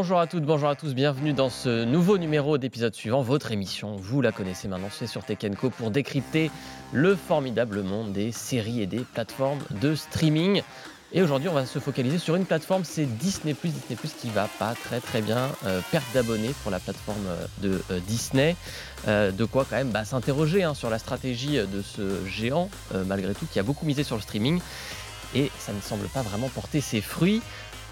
Bonjour à toutes, bonjour à tous, bienvenue dans ce nouveau numéro d'épisode suivant, votre émission, vous la connaissez maintenant, c'est sur Tech Co pour décrypter le formidable monde des séries et des plateformes de streaming. Et aujourd'hui, on va se focaliser sur une plateforme, c'est Disney+, Disney+, qui va pas très très bien, euh, perte d'abonnés pour la plateforme euh, de euh, Disney. de quoi quand même bah, s'interroger hein, sur la stratégie de ce géant, malgré tout, qui a beaucoup misé sur le streaming. Et ça ne semble pas vraiment porter ses fruits.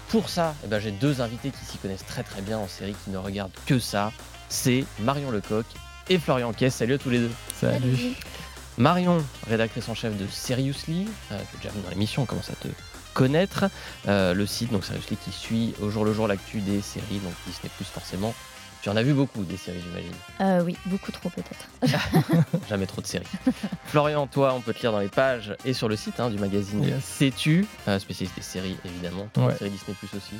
Pour ça, eh ben, j'ai deux invités qui s'y connaissent très très bien en série, qui ne regardent que ça. C'est Marion Lecoq et Florian Kess. Salut à tous les deux. Salut. Marion, rédactrice en chef de Seriously, euh, tu es déjà venu dans l'émission, on commence à te connaître. Euh, le site, donc Seriously, qui suit au jour le jour l'actu des séries, donc Disney Plus forcément. Tu en as vu beaucoup des séries, j'imagine. Euh, oui, beaucoup trop peut-être. Jamais trop de séries. Florian, toi, on peut te lire dans les pages et sur le site hein, du magazine Yes. Sais-tu, euh, spécialiste des séries évidemment, Ouais. série Disney Plus aussi.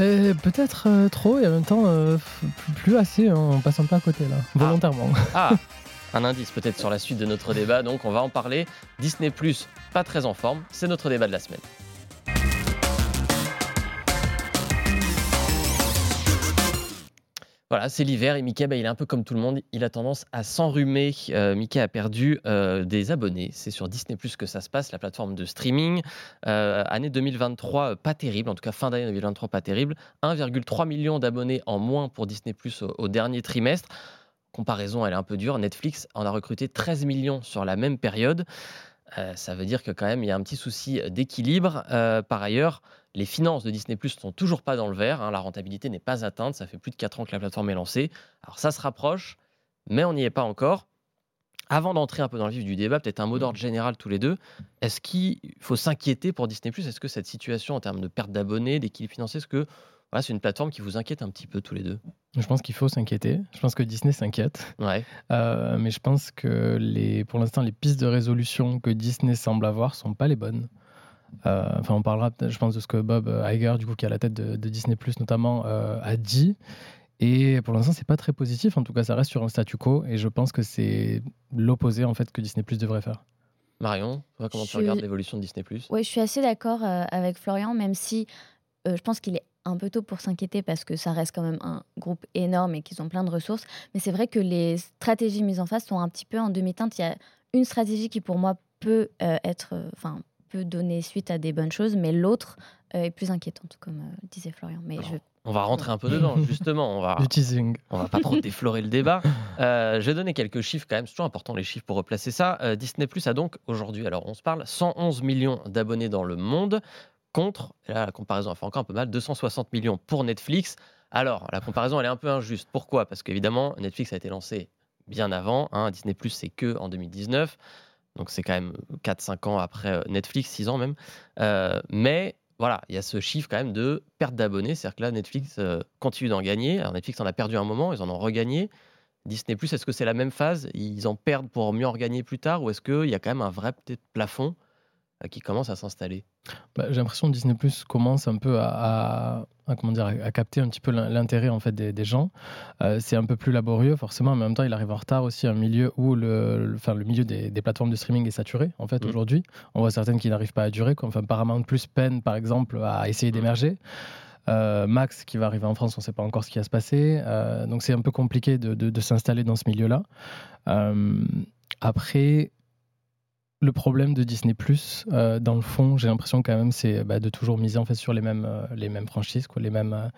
Euh, Peut-être euh, trop et en même temps euh, plus, plus assez, hein, on passe un peu à côté là, volontairement. Ah, un indice peut-être sur la suite de notre débat, donc on va en parler. Disney Plus, pas très en forme, c'est notre débat de la semaine. Voilà, c'est l'hiver et Mickey, bah, il est un peu comme tout le monde, il a tendance à s'enrhumer. Euh, Mickey a perdu euh, des abonnés, c'est sur Disney Plus que ça se passe, la plateforme de streaming. Euh, année 2023, euh, pas terrible, en tout cas fin d'année 2023, pas terrible. 1,3 million d'abonnés en moins pour Disney Plus au dernier trimestre. Comparaison, elle est un peu dure. Netflix en a recruté 13 millions sur la même période. Euh, ça veut dire que quand même il y a un petit souci d'équilibre. Euh, par ailleurs, les finances de Disney Plus sont toujours pas dans le vert. hein. La rentabilité n'est pas atteinte. Ça fait plus de 4 ans que la plateforme est lancée. Alors ça se rapproche, mais on n'y est pas encore. Avant d'entrer un peu dans le vif du débat, peut-être un mot d'ordre général tous les deux. Est-ce qu'il faut s'inquiéter pour Disney Plus? Est-ce que cette situation en termes de perte d'abonnés, d'équilibre financier, est-ce que voilà, c'est une plateforme qui vous inquiète un petit peu tous les deux Je pense qu'il faut s'inquiéter. Je pense que Disney s'inquiète. Ouais. Euh, mais je pense que les, pour l'instant, les pistes de résolution que Disney semble avoir sont pas les bonnes. Euh, Enfin, on parlera, je pense, de ce que Bob Iger, du coup, qui est à la tête de, de Disney Plus notamment, euh, a dit. Et pour l'instant, c'est pas très positif. En tout cas, ça reste sur un statu quo. Et je pense que c'est l'opposé en fait que Disney Plus devrait faire. Marion, toi, comment tu regardes l'évolution de Disney Plus? Oui, je suis assez d'accord euh, avec Florian, même si euh, je pense qu'il est un peu tôt pour s'inquiéter parce que ça reste quand même un groupe énorme et qu'ils ont plein de ressources. Mais c'est vrai que les stratégies mises en face sont un petit peu en demi-teinte. Il y a une stratégie qui, pour moi, peut euh, être, euh, enfin, peut donner suite à des bonnes choses, mais l'autre euh, est plus inquiétante, comme euh, disait Florian. Mais Alors, je... On va rentrer un peu dedans, justement. On va, teasing. on va pas trop déflorer le débat. Euh, je vais donner quelques chiffres quand même. C'est toujours important les chiffres pour replacer ça. Euh, Disney Plus a donc aujourd'hui, alors on se parle, 111 millions d'abonnés dans le monde contre, et là la comparaison elle fait encore un peu mal, 260 millions pour Netflix. Alors la comparaison elle est un peu injuste. Pourquoi? Parce qu'évidemment Netflix a été lancé bien avant. hein. Disney Plus c'est que en 2019. Donc c'est quand même 4-5 ans après euh, Netflix, 6 ans même. Euh, mais voilà, il y a ce chiffre quand même de perte d'abonnés. C'est-à-dire que là, Netflix euh, continue d'en gagner. Alors Netflix en a perdu un moment, ils en ont regagné. Disney Plus, est-ce que c'est la même phase? Ils en perdent pour mieux en regagner plus tard? Ou est-ce qu'il y a quand même un vrai plafond? Qui commence à s'installer Bah, j'ai l'impression que Disney Plus commence un peu à, à- à, comment dire, à capter un petit peu l'in- l'intérêt en fait des, des gens. Euh, c'est un peu plus laborieux forcément, mais en même temps il arrive en retard aussi un milieu où le, le- enfin, le milieu des, des plateformes de streaming est saturé en fait Mm. aujourd'hui. On voit certaines qui n'arrivent pas à durer, comme enfin, Paramount Plus peine par exemple à essayer Mm. d'émerger. Euh, Max qui va arriver en France, on ne sait pas encore ce qui va se passer. Euh, donc c'est un peu compliqué de, de- de s'installer dans ce milieu-là. Euh, après, le problème de Disney Plus, dans le fond, j'ai l'impression quand même, c'est bah, de toujours miser en fait sur les mêmes, euh, les mêmes franchises, quoi, les mêmes, euh,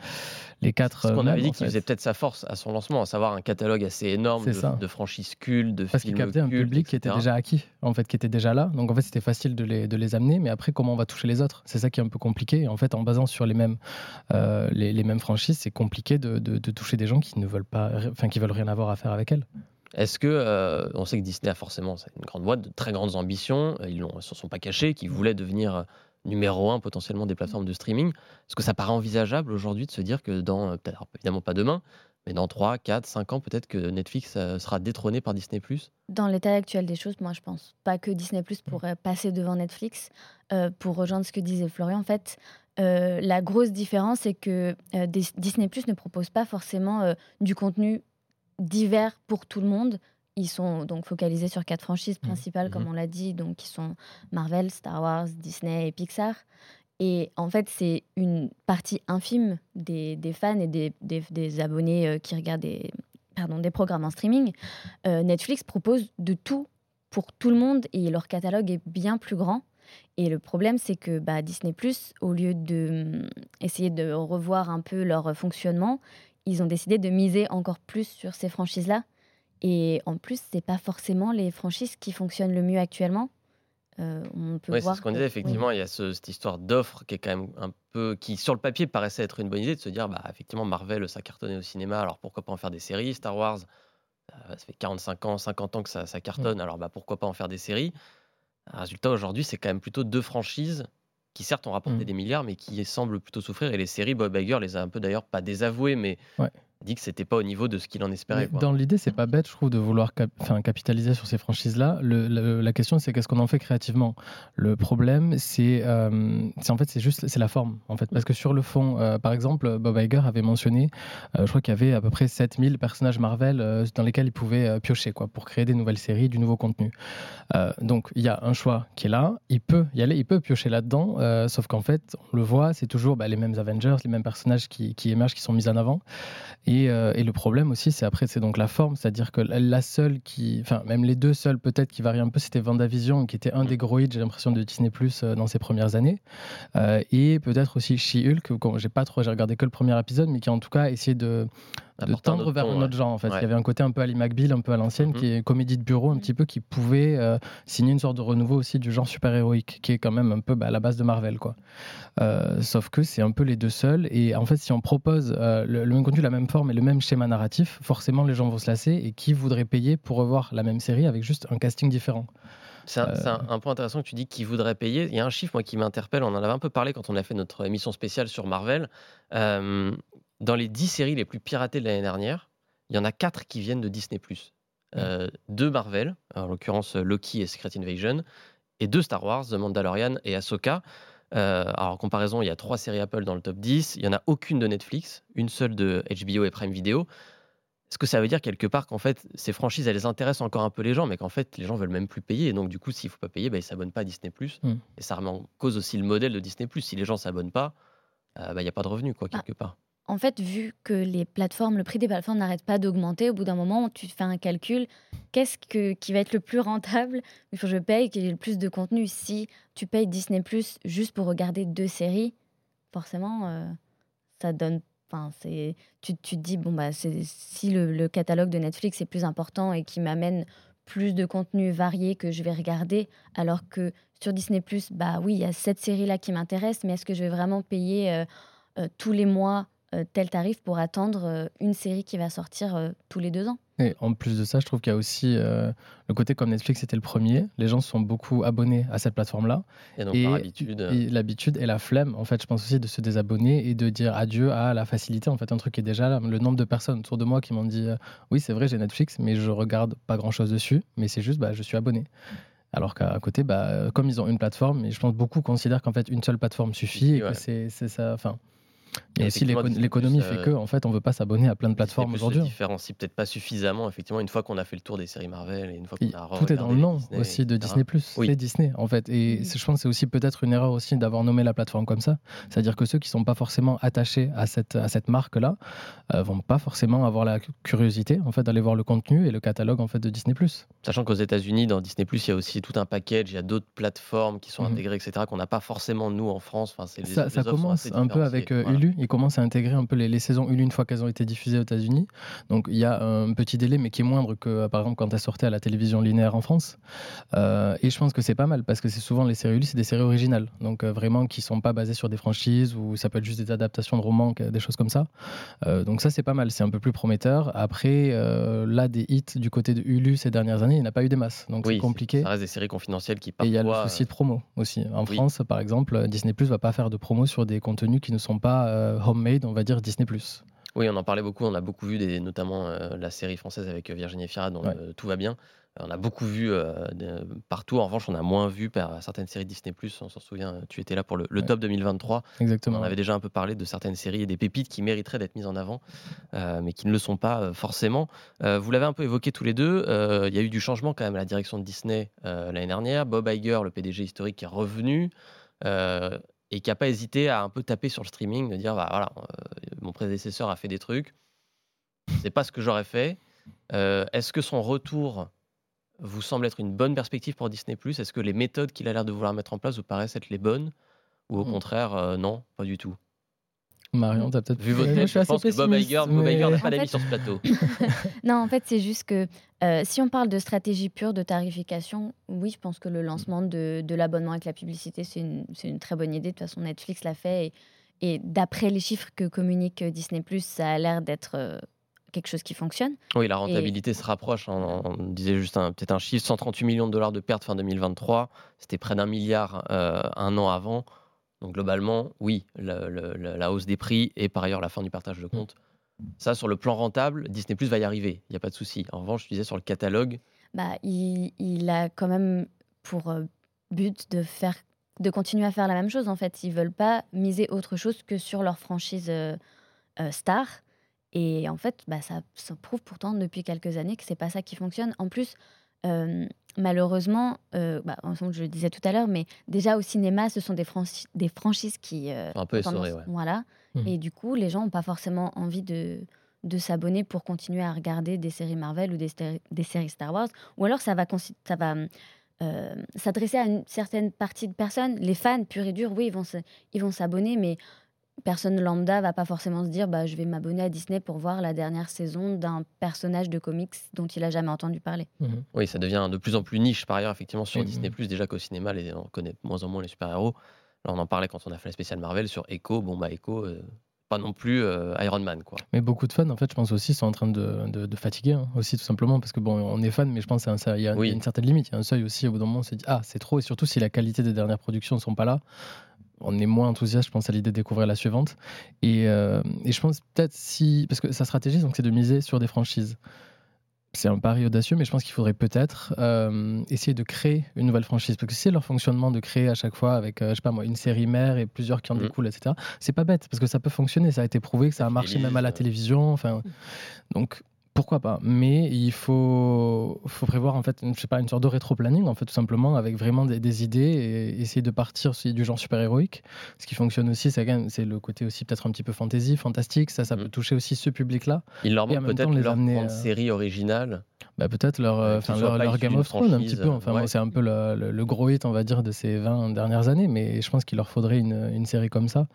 les quatre. Ce qu'on euh, avait dit qui faisait peut-être sa force à son lancement, à savoir un catalogue assez énorme de, de franchises cultes, de Parce qu'il films captait un public qui était déjà acquis, en fait, qui était déjà là. Donc en fait, c'était facile de les, de les amener. Mais après, comment on va toucher les autres? C'est ça qui est un peu compliqué. En fait, en basant sur les mêmes, euh, les, les mêmes franchises, c'est compliqué de, de- de toucher des gens qui ne veulent pas, enfin, qui veulent rien avoir à faire avec elles. Est-ce que, euh, on sait que Disney a forcément une grande boîte, de très grandes ambitions, euh, ils ne se sont pas cachés, qu'ils voulaient devenir euh, numéro un potentiellement des plateformes de streaming. Est-ce que ça paraît envisageable aujourd'hui de se dire que dans, peut-être évidemment pas demain, mais dans 3, 4, 5 ans, peut-être que Netflix sera détrôné par Disney ⁇ Dans l'état actuel des choses, moi je pense pas que Disney Plus pourrait passer devant Netflix. Euh, pour rejoindre ce que disait Florian, en fait, euh, la grosse différence, c'est que euh, Dis- Disney Plus ne propose pas forcément euh, du contenu divers pour tout le monde. Ils sont donc focalisés sur quatre franchises principales, comme Mhm. on l'a dit, donc qui sont Marvel, Star Wars, Disney et Pixar. Et en fait, c'est une partie infime des, des fans et des, des, des abonnés euh, qui regardent des, pardon, des programmes en streaming. Euh, Netflix propose de tout pour tout le monde et leur catalogue est bien plus grand. Et le problème, c'est que bah, Disney, au lieu de hum, essayer de revoir un peu leur fonctionnement, ils ont décidé de miser encore plus sur ces franchises-là. Et en plus, c'est pas forcément les franchises qui fonctionnent le mieux actuellement. Euh, on peut c'est ce qu'on disait, effectivement, il y a cette histoire d'offre qui est quand même un peu, qui sur le papier paraissait être une bonne idée de se dire, bah, effectivement, Marvel, ça cartonnait au cinéma, alors pourquoi pas en faire des séries Star Wars, ça fait 45 ans, 50 ans que ça, ça cartonne, alors bah, pourquoi pas en faire des séries? Résultat, aujourd'hui, c'est quand même plutôt deux franchises qui certes ont rapporté mmh. des milliards, mais qui semblent plutôt souffrir. Et les séries, Bob Iger les a un peu d'ailleurs pas désavouées, mais dit que c'était pas au niveau de ce qu'il en espérait. Dans l'idée, c'est pas bête, je trouve, de vouloir capitaliser sur ces franchises-là. la question, c'est qu'est-ce qu'on en fait créativement? Le problème, c'est euh, en fait, c'est juste, c'est la forme, en fait, parce que sur le fond, euh, par exemple, Bob Iger avait mentionné, euh, je crois qu'il y avait à peu près 7000 personnages Marvel dans lesquels il pouvait piocher, quoi, pour créer des nouvelles séries, du nouveau contenu. donc, il y a un choix qui est là, il peut y aller, il peut piocher là-dedans, sauf qu'en fait, on le voit, c'est toujours bah, les mêmes Avengers, les mêmes personnages qui, qui émergent, qui sont mis en avant. Euh, et, le problème aussi, c'est après, c'est donc la forme, c'est-à-dire que la seule qui, enfin, même les deux seules peut-être qui varient un peu, c'était Vendavision, qui était un des gros hits, j'ai l'impression, de Disney Plus euh, dans ses premières années. Euh, et peut-être aussi She-Hulk, j'ai pas trop, j'ai regardé que le premier épisode, mais qui en tout cas a essayé de, de tendre vers un autre genre en fait. Il y avait un côté un peu Ali McBeal, un peu à l'ancienne, qui mhm. est comédie de bureau un petit peu, qui pouvait euh, signer une sorte de renouveau aussi du genre super-héroïque, qui est quand même un peu bah, à la base de Marvel. quoi. Euh, sauf que c'est un peu les deux seuls. Et en fait, si on propose euh, le, même contenu, la même forme et le même schéma narratif, forcément les gens vont se lasser. Et qui voudrait payer pour revoir la même série avec juste un casting différent? C'est un, point intéressant que tu dis qui voudrait payer. Il y a un chiffre moi qui m'interpelle. On en avait un peu parlé quand on a fait notre émission spéciale sur Marvel dans les 10 séries les plus piratées de l'année dernière, il y en a 4 qui viennent de Disney+. Euh, deux Marvel, en l'occurrence Loki et Secret Invasion, et deux Star Wars, The Mandalorian et Ahsoka. Euh, alors en comparaison, il y a trois séries Apple dans le top 10, il n'y en a aucune de Netflix, une seule de HBO et Prime Video. Est-ce que ça veut dire quelque part qu'en fait, ces franchises, elles intéressent encore un peu les gens, mais qu'en fait, les gens veulent même plus payer. Et donc, du coup, s'il ne faut pas payer, bah, ils ne s'abonnent pas à Disney. Mm. Et ça remet en cause aussi le modèle de Disney. Si les gens ne s'abonnent pas, euh, bah, il n'y a pas de revenus, quoi, quelque part en fait, vu que les plateformes, le prix des plateformes n'arrête pas d'augmenter, au bout d'un moment, tu fais un calcul. Qu'est-ce que, qui va être le plus rentable? Il faut que je paye, qu'il y ait le plus de contenu. Si tu payes Disney Plus juste pour regarder deux séries, forcément, euh, ça donne. C'est, tu, te dis, bon, bah, si le, catalogue de Netflix est plus important et qui m'amène plus de contenu varié que je vais regarder, alors que sur Disney Plus, bah oui, il y a cette série-là qui m'intéresse, mais est-ce que je vais vraiment payer euh, euh, tous les mois tel tarif pour attendre euh, une série qui va sortir euh, tous les deux ans. Et en plus de ça, je trouve qu'il y a aussi le côté comme Netflix était le premier, les gens sont beaucoup abonnés à cette plateforme-là. Et donc l'habitude. L'habitude et la flemme, en fait, je pense aussi de se désabonner et de dire adieu à la facilité. En fait, un truc qui est déjà là. Le nombre de personnes autour de moi qui m'ont dit oui, c'est vrai, j'ai Netflix, mais je regarde pas grand-chose dessus, mais c'est juste, bah, je suis abonné. Alors qu'à côté, bah, comme ils ont une plateforme, et je pense beaucoup considèrent qu'en fait une seule plateforme suffit et que c'est ça. Enfin, et aussi l'économie fait que, en fait, on veut pas s'abonner à plein de plateformes aujourd'hui. différencie peut-être pas suffisamment, effectivement, une fois qu'on a fait le tour des séries Marvel et une fois qu'on a Tout est dans le nom aussi de Disney+. C'est Disney, en fait. Et je pense que c'est aussi peut-être une erreur aussi d'avoir nommé la plateforme comme ça. C'est-à-dire que ceux qui sont pas forcément attachés à cette, à cette marque-là euh, vont pas forcément avoir la curiosité, en fait, d'aller voir le contenu et le catalogue, en fait, de Disney+. Sachant qu'aux États-Unis, dans Disney+, il y a aussi tout un package, il y a d'autres plateformes qui sont mhm. intégrées, etc., qu'on n'a pas forcément, nous, en France. Enfin, ça, ça commence un peu avec euh, il commence à intégrer un peu les, saisons Hulu une fois qu'elles ont été diffusées aux États-Unis. Donc il y a un petit délai, mais qui est moindre que par exemple quand elles sortaient à la télévision linéaire en France. Euh, et je pense que c'est pas mal parce que c'est souvent les séries Hulu, c'est des séries originales, donc euh, vraiment qui sont pas basées sur des franchises ou ça peut être juste des adaptations de romans, des choses comme ça. Euh, donc ça c'est pas mal, c'est un peu plus prometteur. Après là des hits du côté de Hulu ces dernières années, il n'y a pas eu des masses, donc c'est compliqué. Ça reste des séries confidentielles qui parfois. Et il y a le souci de promo aussi. En France par exemple, Disney Plus va pas faire de promo sur des contenus qui ne sont pas homemade, on va dire Disney+. Oui, on en parlait beaucoup. On a beaucoup vu, des, notamment euh, la série française avec Virginie Fira, dont euh, Tout va bien. Euh, on a beaucoup vu partout. En revanche, on a moins vu par certaines séries Disney+. On s'en souvient, tu étais là pour le, top 2023. Exactement. On avait déjà un peu parlé de certaines séries et des pépites qui mériteraient d'être mises en avant, mais qui ne le sont pas forcément. vous l'avez un peu évoqué tous les deux. Il y a eu du changement quand même à la direction de Disney l'année dernière. Bob Iger, le PDG historique, est revenu et qui n'a pas hésité à un peu taper sur le streaming, de dire bah, voilà, mon prédécesseur a fait des trucs, c'est pas ce que j'aurais fait. Est-ce que son retour vous semble être une bonne perspective pour Disney Est-ce que les méthodes qu'il a l'air de vouloir mettre en place vous paraissent être les bonnes? Ou au mmh. contraire, non, pas du tout? Marion, t'as peut-être vu votre tête, je, pense que Bob Iger, n'a pas d'avis sur ce plateau. non, en fait, c'est juste que euh, si on parle de stratégie pure de tarification, oui, je pense que le lancement de, de l'abonnement avec la publicité, c'est une, une, très bonne idée. De toute façon, Netflix l'a fait. Et, et d'après les chiffres que communique Disney, ça a l'air d'être euh, quelque chose qui fonctionne. Oui, la rentabilité se rapproche. On, disait juste peut-être un chiffre 138 millions de dollars de pertes fin 2023. C'était près d'un milliard euh, un an avant. Donc globalement, oui, la, hausse des prix et par ailleurs la fin du partage de mmh. comptes. Ça, sur le plan rentable, Disney Plus va y arriver, il n'y a pas de souci. En revanche, je disais sur le catalogue. Bah, il, a quand même pour euh, but de, faire, de continuer à faire la même chose. En fait, ils veulent pas miser autre chose que sur leur franchise euh, euh, star. Et en fait, bah, ça, ça, prouve pourtant depuis quelques années que c'est pas ça qui fonctionne. En plus, malheureusement, euh, bah, je le disais tout à l'heure, mais déjà au cinéma, ce sont des, des franchises qui. Euh, un peu essorées, Voilà. Mmh. Et du coup, les gens n'ont pas forcément envie de, de s'abonner pour continuer à regarder des séries Marvel ou des, des séries Star Wars. Ou alors, ça va, ça va euh, s'adresser à une certaine partie de personnes. Les fans purs et durs, oui, ils vont s'abonner, mais personne lambda va pas forcément se dire bah, je vais m'abonner à Disney pour voir la dernière saison d'un personnage de comics dont il a jamais entendu parler. Mhm. Oui, ça devient de plus en plus niche par ailleurs, effectivement, sur Disney, déjà qu'au cinéma, les, on connaît moins en moins les super-héros. Là, on en parlait quand on a fait la spéciale Marvel sur Echo. Bon, bah, Echo. Euh, pas non plus euh, Iron Man quoi. Mais beaucoup de fans en fait je pense aussi sont en train de, de, fatiguer hein, aussi tout simplement parce que bon on est fan mais je pense qu'il y, a une certaine limite, il y a un seuil aussi au bout d'un moment on se dit ah c'est trop et surtout si la qualité des dernières productions ne sont pas là on est moins enthousiaste, je pense, à l'idée de découvrir la suivante. Et, euh, je pense peut-être si. Parce que sa stratégie, donc, c'est de miser sur des franchises. C'est un pari audacieux, mais je pense qu'il faudrait peut-être euh, essayer de créer une nouvelle franchise. Parce que c'est leur fonctionnement de créer à chaque fois avec, euh, je sais pas moi, une série mère et plusieurs qui en mmh. découlent, etc. C'est pas bête, parce que ça peut fonctionner. Ça a été prouvé que ça a marché même à la télévision. Enfin, donc pourquoi pas Mais il faut, faut prévoir en fait, je sais pas, une sorte de rétro-planning en fait tout simplement avec vraiment des, idées et essayer de partir du genre super-héroïque. Ce qui fonctionne aussi, c'est le côté aussi peut-être un petit peu fantasy, fantastique. Ça, ça peut mm. toucher aussi ce public-là. Il leur manque peut-être leur amener, série originale. Bah, peut-être leur, euh, leur, Game of Thrones un petit peu. Enfin, c'est un peu le, gros hit, on va dire, de ces 20 dernières années. Mais je pense qu'il leur faudrait une, une série comme ça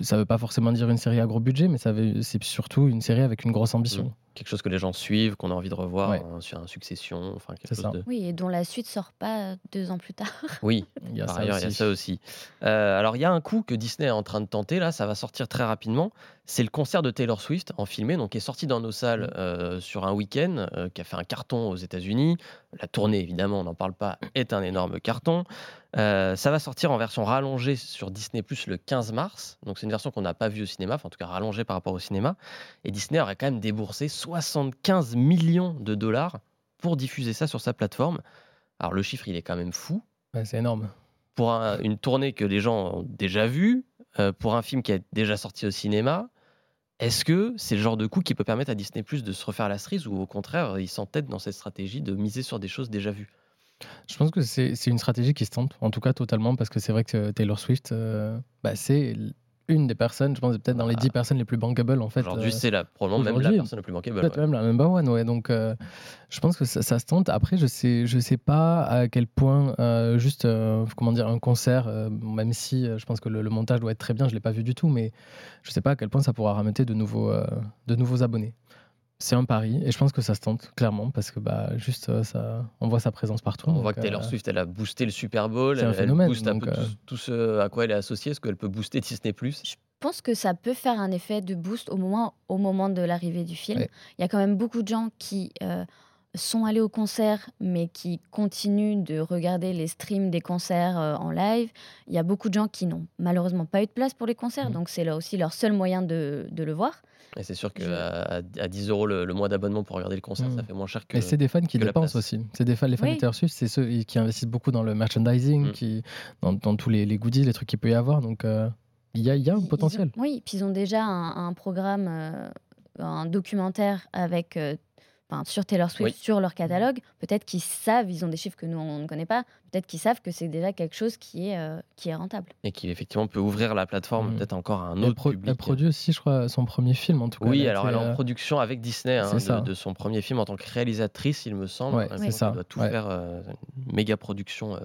ça ne veut pas forcément dire une série à gros budget, mais c'est surtout une série avec une grosse ambition. Mmh. Quelque chose que les gens suivent, qu'on a envie de revoir hein, sur un succession. Enfin, quelque chose de... Oui, et dont la suite sort pas deux ans plus tard. Oui, il y a par ailleurs, il y a ça aussi. Euh, alors, il y a un coup que Disney est en train de tenter, là, ça va sortir très rapidement. C'est le concert de Taylor Swift en filmé, donc qui est sorti dans nos salles euh, sur un week-end, euh, qui a fait un carton aux États-Unis. La tournée, évidemment, on n'en parle pas, est un énorme carton. ça va sortir en version rallongée sur Disney Plus le 15 mars. Donc, c'est une version qu'on n'a pas vue au cinéma, enfin, en tout cas rallongée par rapport au cinéma. Et Disney aurait quand même déboursé 75 millions de dollars pour diffuser ça sur sa plateforme. Alors le chiffre, il est quand même fou. c'est énorme. Pour une tournée que les gens ont déjà vue, euh, pour un film qui est déjà sorti au cinéma, est-ce que c'est le genre de coup qui peut permettre à Disney Plus de se refaire la cerise ou au contraire, ils s'entêtent dans cette stratégie de miser sur des choses déjà vues? Je pense que c'est une stratégie qui se tente, en tout cas totalement, parce que c'est vrai que Taylor Swift, euh, bah, c'est une des personnes, je pense peut-être dans les 10 personnes les plus bankable en fait. Aujourd'hui, euh, c'est la, probablement même la personne la plus bankable. Peut-être même la number one, ouais. Donc, euh, je pense que ça, se tente. Après, je sais, je sais pas à quel point euh, juste, comment dire, un concert, même si je pense que le, montage doit être très bien, je l'ai pas vu du tout, mais je sais pas à quel point ça pourra ramener de nouveaux, de nouveaux abonnés. C'est un pari et je pense que ça se tente clairement parce que bah juste euh, ça, on voit sa présence partout. On voit que Taylor euh, Swift, elle a boosté le Super Bowl, elle, phénomène, booste un peu euh, tout, ce à quoi elle est associée. Est-ce qu'elle peut booster Disney Plus? Je pense que ça peut faire un effet de boost au moment, au moment de l'arrivée du film. Il y a quand même beaucoup de gens qui sont allés au concert, mais qui continuent de regarder les streams des concerts en live. Il y a beaucoup de gens qui n'ont malheureusement pas eu de place pour les concerts, mmh. donc c'est là aussi leur seul moyen de, de le voir. Et c'est sûr qu'à à 10 euros le, mois d'abonnement pour regarder le concert, ça mmh. fait moins cher que. Et c'est des fans qui dépensent aussi. C'est des fans, les fans de Taylor Swift, c'est ceux qui investissent beaucoup dans le merchandising, mmh. qui, dans, dans, tous les, les, goodies, les trucs qu'il peut y avoir. Donc euh, il y, a, y, a, un potentiel. oui, puis ils ont déjà un, programme, euh, un documentaire avec. Euh, sur Taylor Swift, Oui. sur leur catalogue, peut-être qu'ils savent, ils ont des chiffres que nous on ne connaît pas, peut-être qu'ils savent que c'est déjà quelque chose qui est, euh, qui est rentable. Et qui effectivement peut ouvrir la plateforme Mhm. peut-être encore à un Elle, autre pro- public. elle produit aussi, je crois, son premier film en tout cas. Oui, Elle a alors elle est en euh, production avec Disney hein, c'est de, ça. de son premier film en tant que réalisatrice, il me semble. Ouais, c'est ça, qu'elle doit tout ouais. faire, euh, une méga production euh,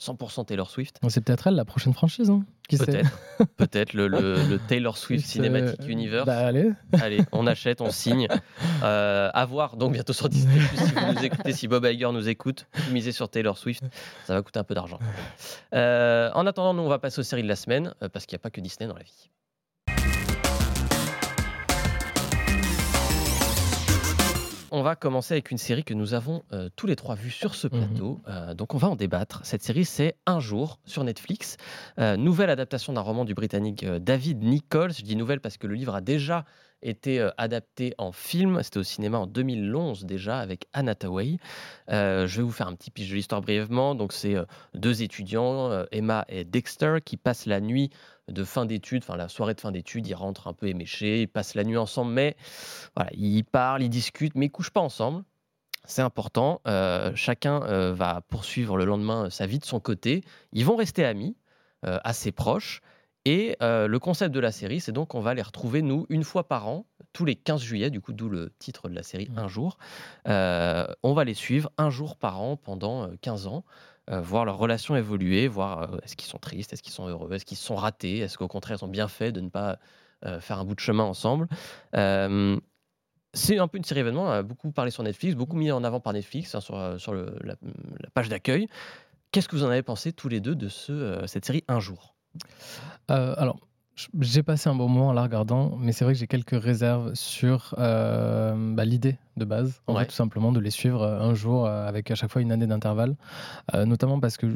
100% Taylor Swift. C'est peut-être elle la prochaine franchise, hein Qui sait Peut-être, peut-être le, le- le Taylor Swift Cinematic euh, Universe. Bah allez. Allez, on achète, on signe. Euh, à voir donc bientôt sur Disney. si vous nous écoutez, si Bob Iger nous écoute, misez sur Taylor Swift, ça va coûter un peu d'argent. Euh, en attendant, nous on va passer aux séries de la semaine euh, parce qu'il n'y a pas que Disney dans la vie. Va commencer avec une série que nous avons euh, tous les trois vue sur ce plateau. Euh, donc on va en débattre. Cette série, c'est Un jour sur Netflix. Euh, nouvelle adaptation d'un roman du Britannique David Nichols. Je dis nouvelle parce que le livre a déjà été euh, adapté en film. C'était au cinéma en 2011 déjà avec Anna Hathaway. Euh, je vais vous faire un petit pitch de l'histoire brièvement. Donc c'est euh, deux étudiants, Emma et Dexter, qui passent la nuit de fin d'études, enfin la soirée de fin d'études, ils rentrent un peu éméchés, ils passent la nuit ensemble, mais voilà, ils parlent, ils discutent, mais ils couchent pas ensemble. C'est important. Chacun va poursuivre le lendemain sa vie de son côté. Ils vont rester amis, assez proches. Et euh, le concept de la série, c'est donc qu'on va les retrouver, nous, une fois par an, tous les 15 juillet, du coup, d'où le titre de la série, Mhm. Un jour. Euh, on va les suivre un jour par an pendant euh, 15 ans, euh, voir leur relation évoluer, voir est-ce qu'ils sont tristes, est-ce qu'ils sont heureux, est-ce qu'ils sont ratés, est-ce qu'au contraire, ils ont bien fait de ne pas faire un bout de chemin ensemble. C'est un peu une série événement, on a beaucoup parlé sur Netflix, beaucoup mis en avant par Netflix hein, sur, sur le- la, la page d'accueil. Qu'est-ce que vous en avez pensé tous les deux de ce, cette série Un jour? Euh, alors, j'ai passé un bon moment en la regardant, mais c'est vrai que j'ai quelques réserves sur euh, bah, l'idée de base, en Ouais. fait, tout simplement de les suivre euh, un jour avec à chaque fois une année d'intervalle, Euh, notamment parce que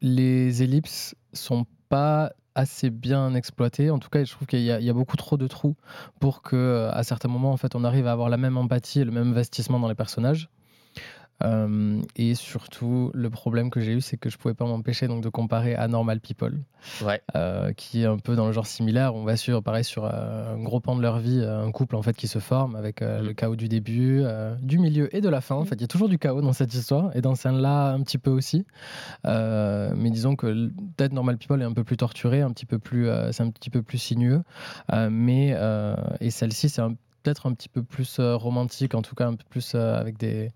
les ellipses sont pas assez bien exploitées. En tout cas, je trouve qu'il y, a- il y a beaucoup trop de trous pour que, à certains moments, en fait, on arrive à avoir la même empathie et le même investissement dans les personnages. Euh, et surtout, le problème que j'ai eu, c'est que je pouvais pas m'empêcher donc de comparer à Normal People Ouais, euh, qui est un peu dans le genre similaire. On va suivre, pareil, sur euh, un gros pan de leur vie, un couple en fait qui se forme avec euh, Mm. le chaos du début, du milieu et de la fin. En fait, il y a toujours du chaos dans cette histoire et dans celle-là un petit peu aussi. Mais disons que peut-être Normal People est un peu plus torturé, un petit peu plus, c'est un petit peu plus sinueux. Mais et celle-ci, c'est un- peut-être un petit peu plus euh, romantique, en tout cas un peu plus euh, avec des-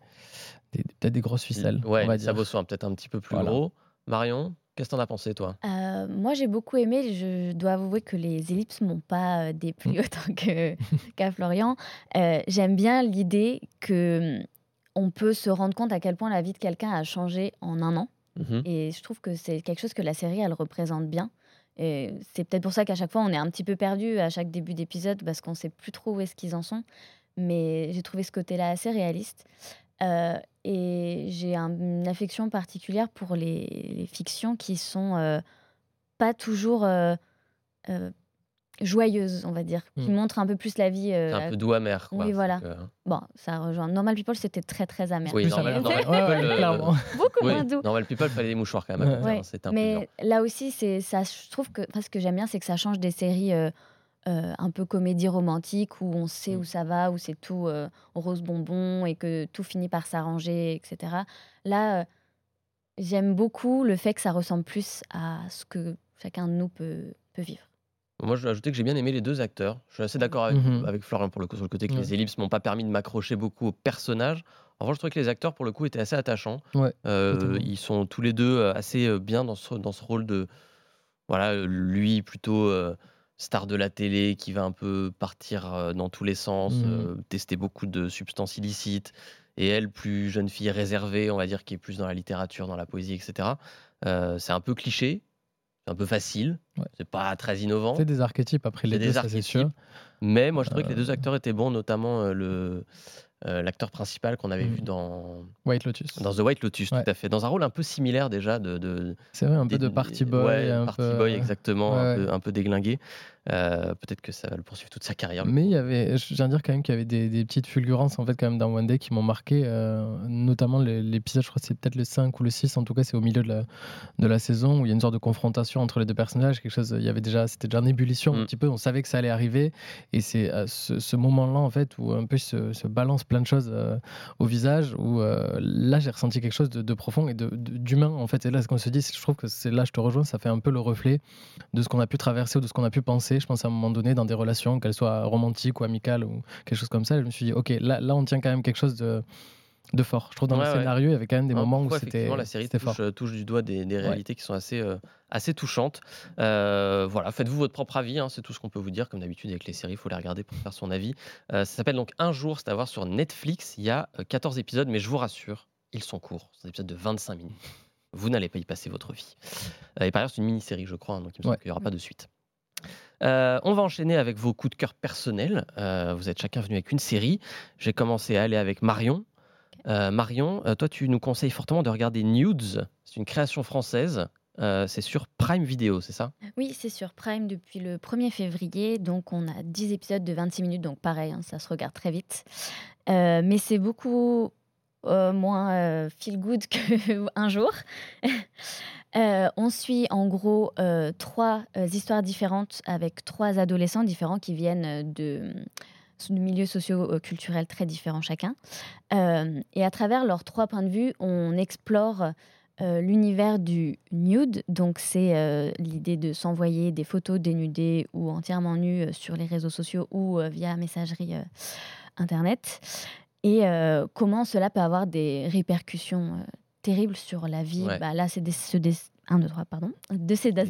peut-être des grosses ficelles. ouais on va dire. peut-être un petit peu plus Voilà. gros. Marion, qu'est-ce que t'en as pensé, toi? Euh, moi, j'ai beaucoup aimé. Je dois avouer que les ellipses m'ont pas euh, déplu autant que- qu'à Florian. Euh, J'aime bien l'idée que hum, on peut se rendre compte à quel point la vie de quelqu'un a changé en un an. Mhm. Et je trouve que c'est quelque chose que la série, elle représente bien. Et c'est peut-être pour ça qu'à chaque fois, on est un petit peu perdu à chaque début d'épisode parce qu'on sait plus trop où est-ce qu'ils en sont. Mais j'ai trouvé ce côté-là assez réaliste. Euh, et j'ai un- une affection particulière pour les, les fictions qui sont euh, pas toujours euh, euh, joyeuses, on va dire, qui Mm. montrent un peu plus la vie. euh, C'est un peu doux amer. Quoi. oui, voilà. Euh, Bon, ça rejoint. Normal People, c'était très très amer. Oui, Plus Normal, Normal Ouais, ouais, People, euh, clairement. Beaucoup oui, moins doux. Normal People, fallait des mouchoirs quand même. Ouais, hein, C'était un peu dur. Mais là aussi, c'est ça. Je trouve que parce que j'aime bien, c'est que ça change des séries euh, un peu comédie romantique où on sait Mm. où ça va, où c'est tout euh, rose bonbon et que tout finit par s'arranger, etc. Là, euh, j'aime beaucoup le fait que ça ressemble plus à ce que chacun de nous peut, peut vivre. Moi, je vais ajouter que j'ai bien aimé les deux acteurs. Je suis assez d'accord avec, Mhm. avec Florian pour le coup, sur le côté que Ouais. les ellipses m'ont pas permis de m'accrocher beaucoup au personnage. En revanche, je trouvais que les acteurs, pour le coup, étaient assez attachants. Ouais, Euh, ils sont tous les deux assez bien dans ce, dans ce rôle de. Voilà, lui plutôt euh, star de la télé qui va un peu partir euh, dans tous les sens, Mhm. euh, tester beaucoup de substances illicites. Et elle, plus jeune fille réservée, on va dire, qui est plus dans la littérature, dans la poésie, etc. Euh, c'est un peu cliché, c'est un peu facile, Ouais. c'est pas très innovant. C'est des archétypes après les des deux, ça c'est sûr. archétypes. Mais moi, je trouvais que les deux acteurs étaient bons, notamment le euh, l'acteur principal qu'on avait vu dans, White Lotus. dans The White Lotus, Ouais. tout à fait. Dans un rôle un peu similaire déjà de. de C'est vrai, un peu de party boy. Ouais, un party peu, boy, euh, exactement, ouais, un, peu, un peu déglingué. Euh, peut-être que ça va le poursuivre toute sa carrière. Mais il y avait, je viens de dire quand même qu'il y avait des, petites fulgurances en fait quand même dans One Day qui m'ont marqué, euh, notamment l'épisode, je crois que c'est peut-être le 5 ou le 6, en tout cas c'est au milieu de la, de la saison où il y a une sorte de confrontation entre les deux personnages, quelque chose, il y avait déjà, c'était déjà en ébullition un mm. petit peu, on savait que ça allait arriver et c'est à ce, moment-là en fait où un peu se, se balance plein de choses euh, au visage où là j'ai ressenti quelque chose de, profond et d'humain en fait et là ce qu'on se dit, je trouve que c'est là je te rejoins, ça fait un peu le reflet de ce qu'on a pu traverser ou de ce qu'on a pu penser je pense, à un moment donné, dans des relations, qu'elles soient romantiques ou amicales ou quelque chose comme ça. je me suis dit, ok, là, là on tient quand même quelque chose de, de fort. Je trouve dans le scénario, il y avait quand même des moments où c'était la série touche, fort. touche du doigt des, réalités qui sont assez, euh, assez touchantes. Euh, voilà, faites-vous votre propre avis, hein, c'est tout ce qu'on peut vous dire. Comme d'habitude avec les séries, il faut les regarder pour faire son avis. Euh, ça s'appelle donc Un jour, c'est à voir sur Netflix. Il y a 14 épisodes, mais je vous rassure, ils sont courts. C'est un épisode de 25 minutes. Vous n'allez pas y passer votre vie. et par ailleurs, c'est une mini-série, je crois, hein, donc il n'y aura pas de suite. Euh, on va enchaîner avec vos coups de cœur personnels. Euh, vous êtes chacun venu avec une série. J'ai commencé à aller avec Marion. Euh, Marion, toi, tu nous conseilles fortement de regarder Nudes. C'est une création française. c'est sur Prime Video, c'est ça? Oui, c'est sur Prime depuis le 1er février. Donc, on a 10 épisodes de 26 minutes. Donc, pareil, hein, ça se regarde très vite. mais c'est beaucoup moins feel good qu'un jour. Euh, on suit en gros euh, trois euh, histoires différentes avec trois adolescents différents qui viennent de, milieux socio-culturels très différents chacun. et à travers leurs trois points de vue, on explore l'univers du nude. Donc c'est l'idée de s'envoyer des photos dénudées ou entièrement nues sur les réseaux sociaux ou via messagerie Internet. Et comment cela peut avoir des répercussions terrible sur la vie. Bah, là, c'est des, des, 1, 2, 3, pardon. De ces, de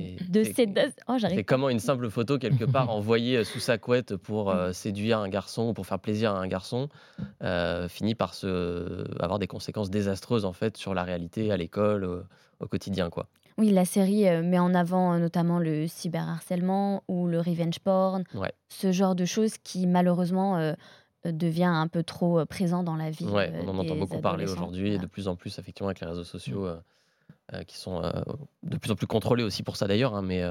ces, oh, c'est comment une simple photo, quelque part, envoyée euh, sous sa couette pour euh, séduire un garçon ou pour faire plaisir à un garçon, euh, finit par se, avoir des conséquences désastreuses, en fait, sur la réalité, à l'école, au, quotidien, quoi. Oui, la série met en avant notamment le cyberharcèlement ou le revenge porn, ce genre de choses qui, malheureusement, devient un peu trop euh, présent dans la vie. Ouais, on en entend beaucoup parler aujourd'hui et de plus en plus effectivement avec les réseaux sociaux mmh. euh, qui sont de plus en plus contrôlés aussi pour ça d'ailleurs, hein, mais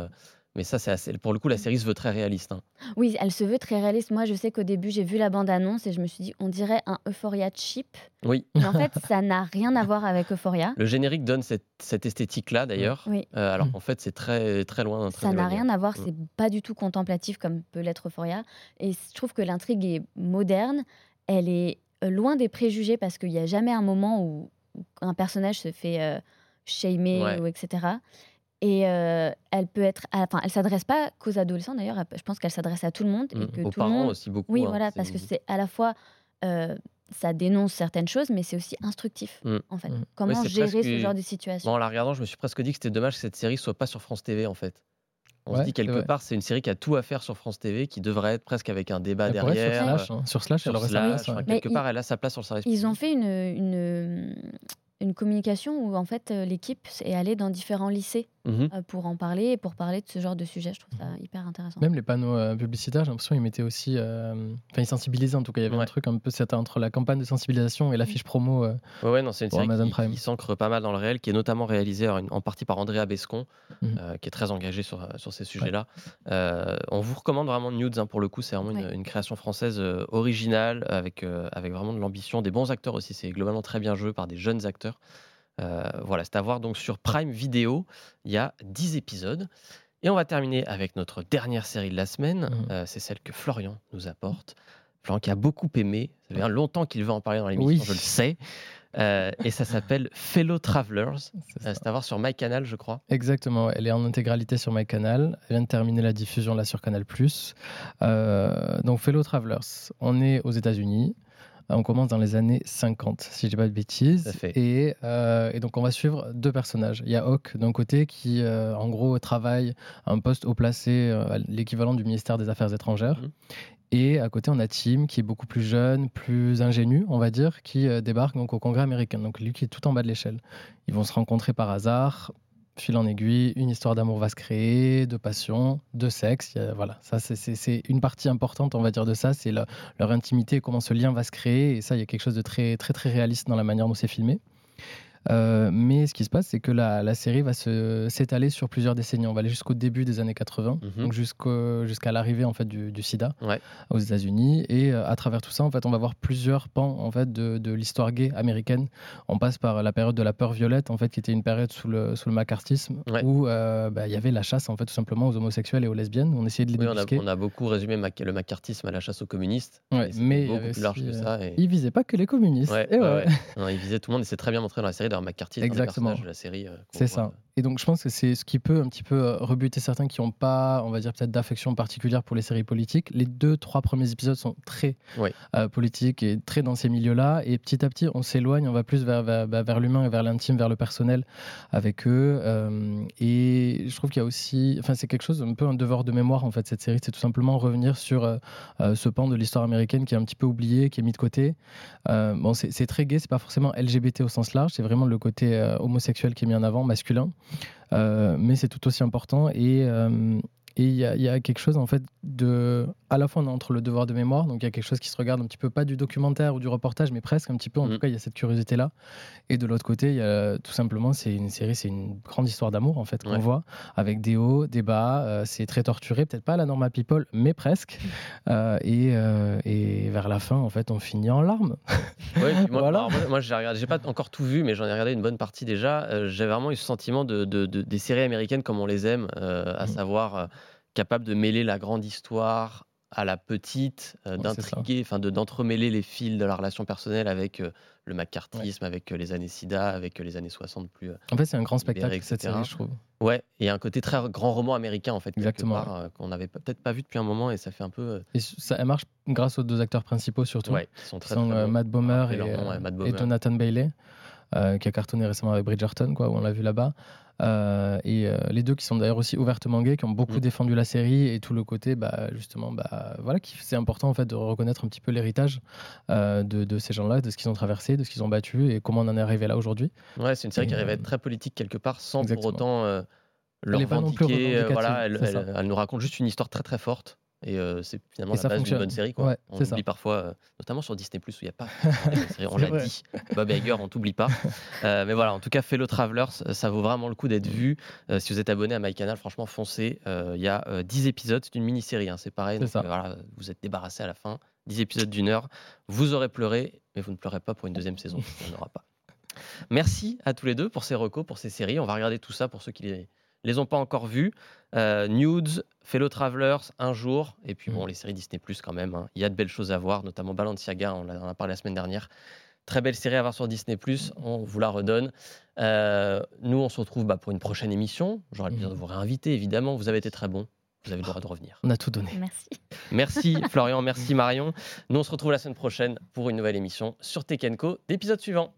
mais ça, c'est assez... pour le coup, la série se veut très réaliste. Hein. Oui, elle se veut très réaliste. Moi, je sais qu'au début, j'ai vu la bande-annonce et je me suis dit, on dirait un Euphoria cheap. Oui. Mais en fait, ça n'a rien à voir avec Euphoria. Le générique donne cette, cette esthétique-là, d'ailleurs. Oui. Euh, alors mmh. qu'en fait, c'est très, très loin d'un Ça n'a rien à voir. Mmh. C'est pas du tout contemplatif comme peut l'être Euphoria. Et je trouve que l'intrigue est moderne. Elle est euh, loin des préjugés parce qu'il n'y a jamais un moment où, un personnage se fait euh, shamer ou etc. Et euh, elle peut être, enfin, elle s'adresse pas qu'aux adolescents d'ailleurs. Je pense qu'elle s'adresse à tout le monde et mmh, que aux tout parents le monde. aussi beaucoup. Oui, hein, voilà, parce que c'est à la fois euh, ça dénonce certaines choses, mais c'est aussi instructif, mmh. en fait. Mmh. Comment gérer ce genre de situation En la regardant, je me suis presque dit que c'était dommage que cette série soit pas sur France TV, en fait. On se dit quelque part, c'est une série qui a tout à faire sur France TV, qui devrait être presque avec un débat derrière. Sur Slash, hein. sur Slash, quelque part, elle a sa place sur le service. Ils ont fait une, une, une communication où en fait euh, l'équipe est allée dans différents lycées mmh euh, pour en parler et pour parler de ce genre de sujet. Je trouve ça hyper intéressant. Même les panneaux euh, publicitaires, j'ai l'impression ils mettaient aussi, enfin ils sensibilisaient en tout cas. Il y avait un truc un peu c'était entre la campagne de sensibilisation et l'affiche promo. ouais, ouais, non, c'est une série qui, s'ancre pas mal dans le réel, qui est notamment réalisée en, partie par Andrea Bescon, mmh qui est très engagé sur, sur ces sujets-là. on vous recommande vraiment Nudes hein, pour le coup, c'est vraiment une, une, création française originale avec avec vraiment de l'ambition, des bons acteurs aussi. C'est globalement très bien joué par des jeunes acteurs. Euh, voilà, c'est à voir donc sur Prime Video. Il y a 10 épisodes. Et on va terminer avec notre dernière série de la semaine. Mmh. Euh, c'est celle que Florian nous apporte. Florian qui a beaucoup aimé. Ça fait longtemps qu'il veut en parler dans l'émission, je le sais. Euh, et ça s'appelle Fellow Travelers. C'est à voir sur MyCanal, je crois. Exactement. Elle est en intégralité sur MyCanal. Elle vient de terminer la diffusion là sur Canal+. donc Fellow Travelers. On est aux États-Unis. Euh, on commence dans les années 50, si je dis pas de bêtises. Euh, et, donc on va suivre deux personnages. Il y a Hawk d'un côté qui, euh, en gros, travaille à un poste haut placé, l'équivalent du ministère des Affaires étrangères. Mhm. Et à côté, on a Tim qui est beaucoup plus jeune, plus ingénu, on va dire, qui débarque donc au Congrès américain. Donc lui qui est tout en bas de l'échelle. Ils vont se rencontrer par hasard fil en aiguille, une histoire d'amour va se créer, de passion, de sexe. voilà, ça c'est une partie importante, on va dire, de ça, c'est leur intimité, comment ce lien va se créer. Et ça, il y a quelque chose de très très très réaliste dans la manière dont c'est filmé. Euh, mais ce qui se passe, c'est que la, la série va s'étaler sur plusieurs décennies. On va aller jusqu'au début des années 80, Mhm. donc jusqu'à l'arrivée en fait du, du SIDA Ouais. aux États-Unis. Et euh, à travers tout ça, en fait, on va voir plusieurs pans en fait de, de l'histoire gay américaine. On passe par la période de la peur violette, en fait, qui était une période sous le sous le macartisme, Ouais. où euh, bah, il y avait la chasse en fait tout simplement aux homosexuels et aux lesbiennes. On essayait de les Oui, on a, débusquer. on a beaucoup résumé Mac- le macartisme à la chasse aux communistes. Ouais, mais il beaucoup plus large que ça. Et... Ils visaient pas que les communistes. Ouais, Et ouais. Non, il visait tout le monde et c'est très bien montré dans la série. McCarthy Exactement. personnages de la série. euh, C'est ça. Et donc je pense que c'est ce qui peut un petit peu euh, rebuter certains qui n'ont pas, on va dire peut-être d'affection particulière pour les séries politiques. Les deux, trois premiers épisodes sont très Oui. euh, politiques et très dans ces milieux-là. Et petit à petit, on s'éloigne, on va plus vers, vers, bah, vers l'humain et vers l'intime, vers le personnel avec eux. Euh, et je trouve qu'il y a aussi, enfin c'est quelque chose, un peu un devoir de mémoire en fait cette série, c'est tout simplement revenir sur euh, ce pan de l'histoire américaine qui est un petit peu oublié, qui est mis de côté. Bon, c'est très gay, c'est pas forcément LGBT au sens large, c'est vraiment le côté homosexuel qui est mis en avant, masculin. Euh, mais c'est tout aussi important. Et euh, il y a quelque chose en fait de à la fois on est entre le devoir de mémoire donc il y a quelque chose qui se regarde un petit peu pas du documentaire ou du reportage mais presque un petit peu en Mhm. tout cas il y a cette curiosité là et de l'autre côté il y a tout simplement c'est une série c'est une grande histoire d'amour en fait qu'on Ouais. voit avec des hauts des bas euh, c'est très torturé peut-être pas la normal people mais presque Euh, et, euh, et vers la fin en fait on finit en larmes Ouais, moi, Voilà. moi, moi, j'ai regardé, j'ai pas encore tout vu, mais j'en ai regardé une bonne partie déjà. J'ai vraiment eu ce sentiment de, de- de- des séries américaines comme on les aime, à Mhm. savoir capable de mêler la grande histoire à la petite, euh, Ouais, d'intriguer, enfin de d'entremêler les fils de la relation personnelle avec euh, le macartisme, avec euh, les années SIDA, avec les années 60 plus. en fait c'est un grand Libéré, spectacle cette série je trouve Ouais, et un côté très grand roman américain en fait, quelque Exactement, part, qu'on n'avait peut-être pas vu depuis un moment et ça fait un peu. et ça elle marche grâce aux deux acteurs principaux surtout ouais, qui sont qui très, sont très. Matt Bomer et, Matt et Bomer. Jonathan Bailey, qui a cartonné récemment avec Bridgerton, quoi, où on l'a vu là-bas. Euh, et euh, les deux qui sont d'ailleurs aussi ouvertement gays, qui ont beaucoup Mm. défendu la série et tout le côté, bah, justement, bah, voilà, c'est important en fait de reconnaître un petit peu l'héritage euh, de, de ces gens-là, de ce qu'ils ont traversé, de ce qu'ils ont battu et comment on en est arrivé là aujourd'hui. Ouais, c'est une série qui arrive à être très politique quelque part sans exactement. pour autant le revendiquer. voilà, elle, elle- elle nous raconte juste une histoire très très forte. Et euh, c'est finalement Et la base d'une bonne série. Quoi. Ouais, on ça. oublie parfois, euh, notamment sur Disney Plus où il n'y a pas. série, on l'a dit. Bob Iger, on t'oublie pas. Euh, mais voilà, en tout cas, Fellow Travelers, euh, ça vaut vraiment le coup d'être vu. Si vous êtes abonné à MyCanal, franchement, foncez. Il y a euh, 10 épisodes, c'est une mini-série, hein, c'est pareil. Donc, voilà, vous êtes débarrassé à la fin. 10 épisodes d'une heure. Vous aurez pleuré, mais vous ne pleurez pas pour une deuxième saison. Il n'y en aura pas. Merci à tous les deux pour ces recos, pour ces séries. On va regarder tout ça pour ceux qui les, les ont pas encore vus. Euh, Nudes, Fellow Travelers, un jour. Et puis bon, Mm. les séries Disney Plus quand même. hein. Il y a de belles choses à voir, notamment Balenciaga, on, en a parlé la semaine dernière. Très belle série à voir sur Disney Plus, on vous la redonne. Euh, nous, on se retrouve bah, pour une prochaine émission. J'aurai le plaisir de vous réinviter, évidemment. Vous avez été très bons. Vous avez le droit de revenir. On a tout donné. Merci. Merci Florian, merci Marion. Nous, on se retrouve la semaine prochaine pour une nouvelle émission sur Tekenco, d'épisode suivant.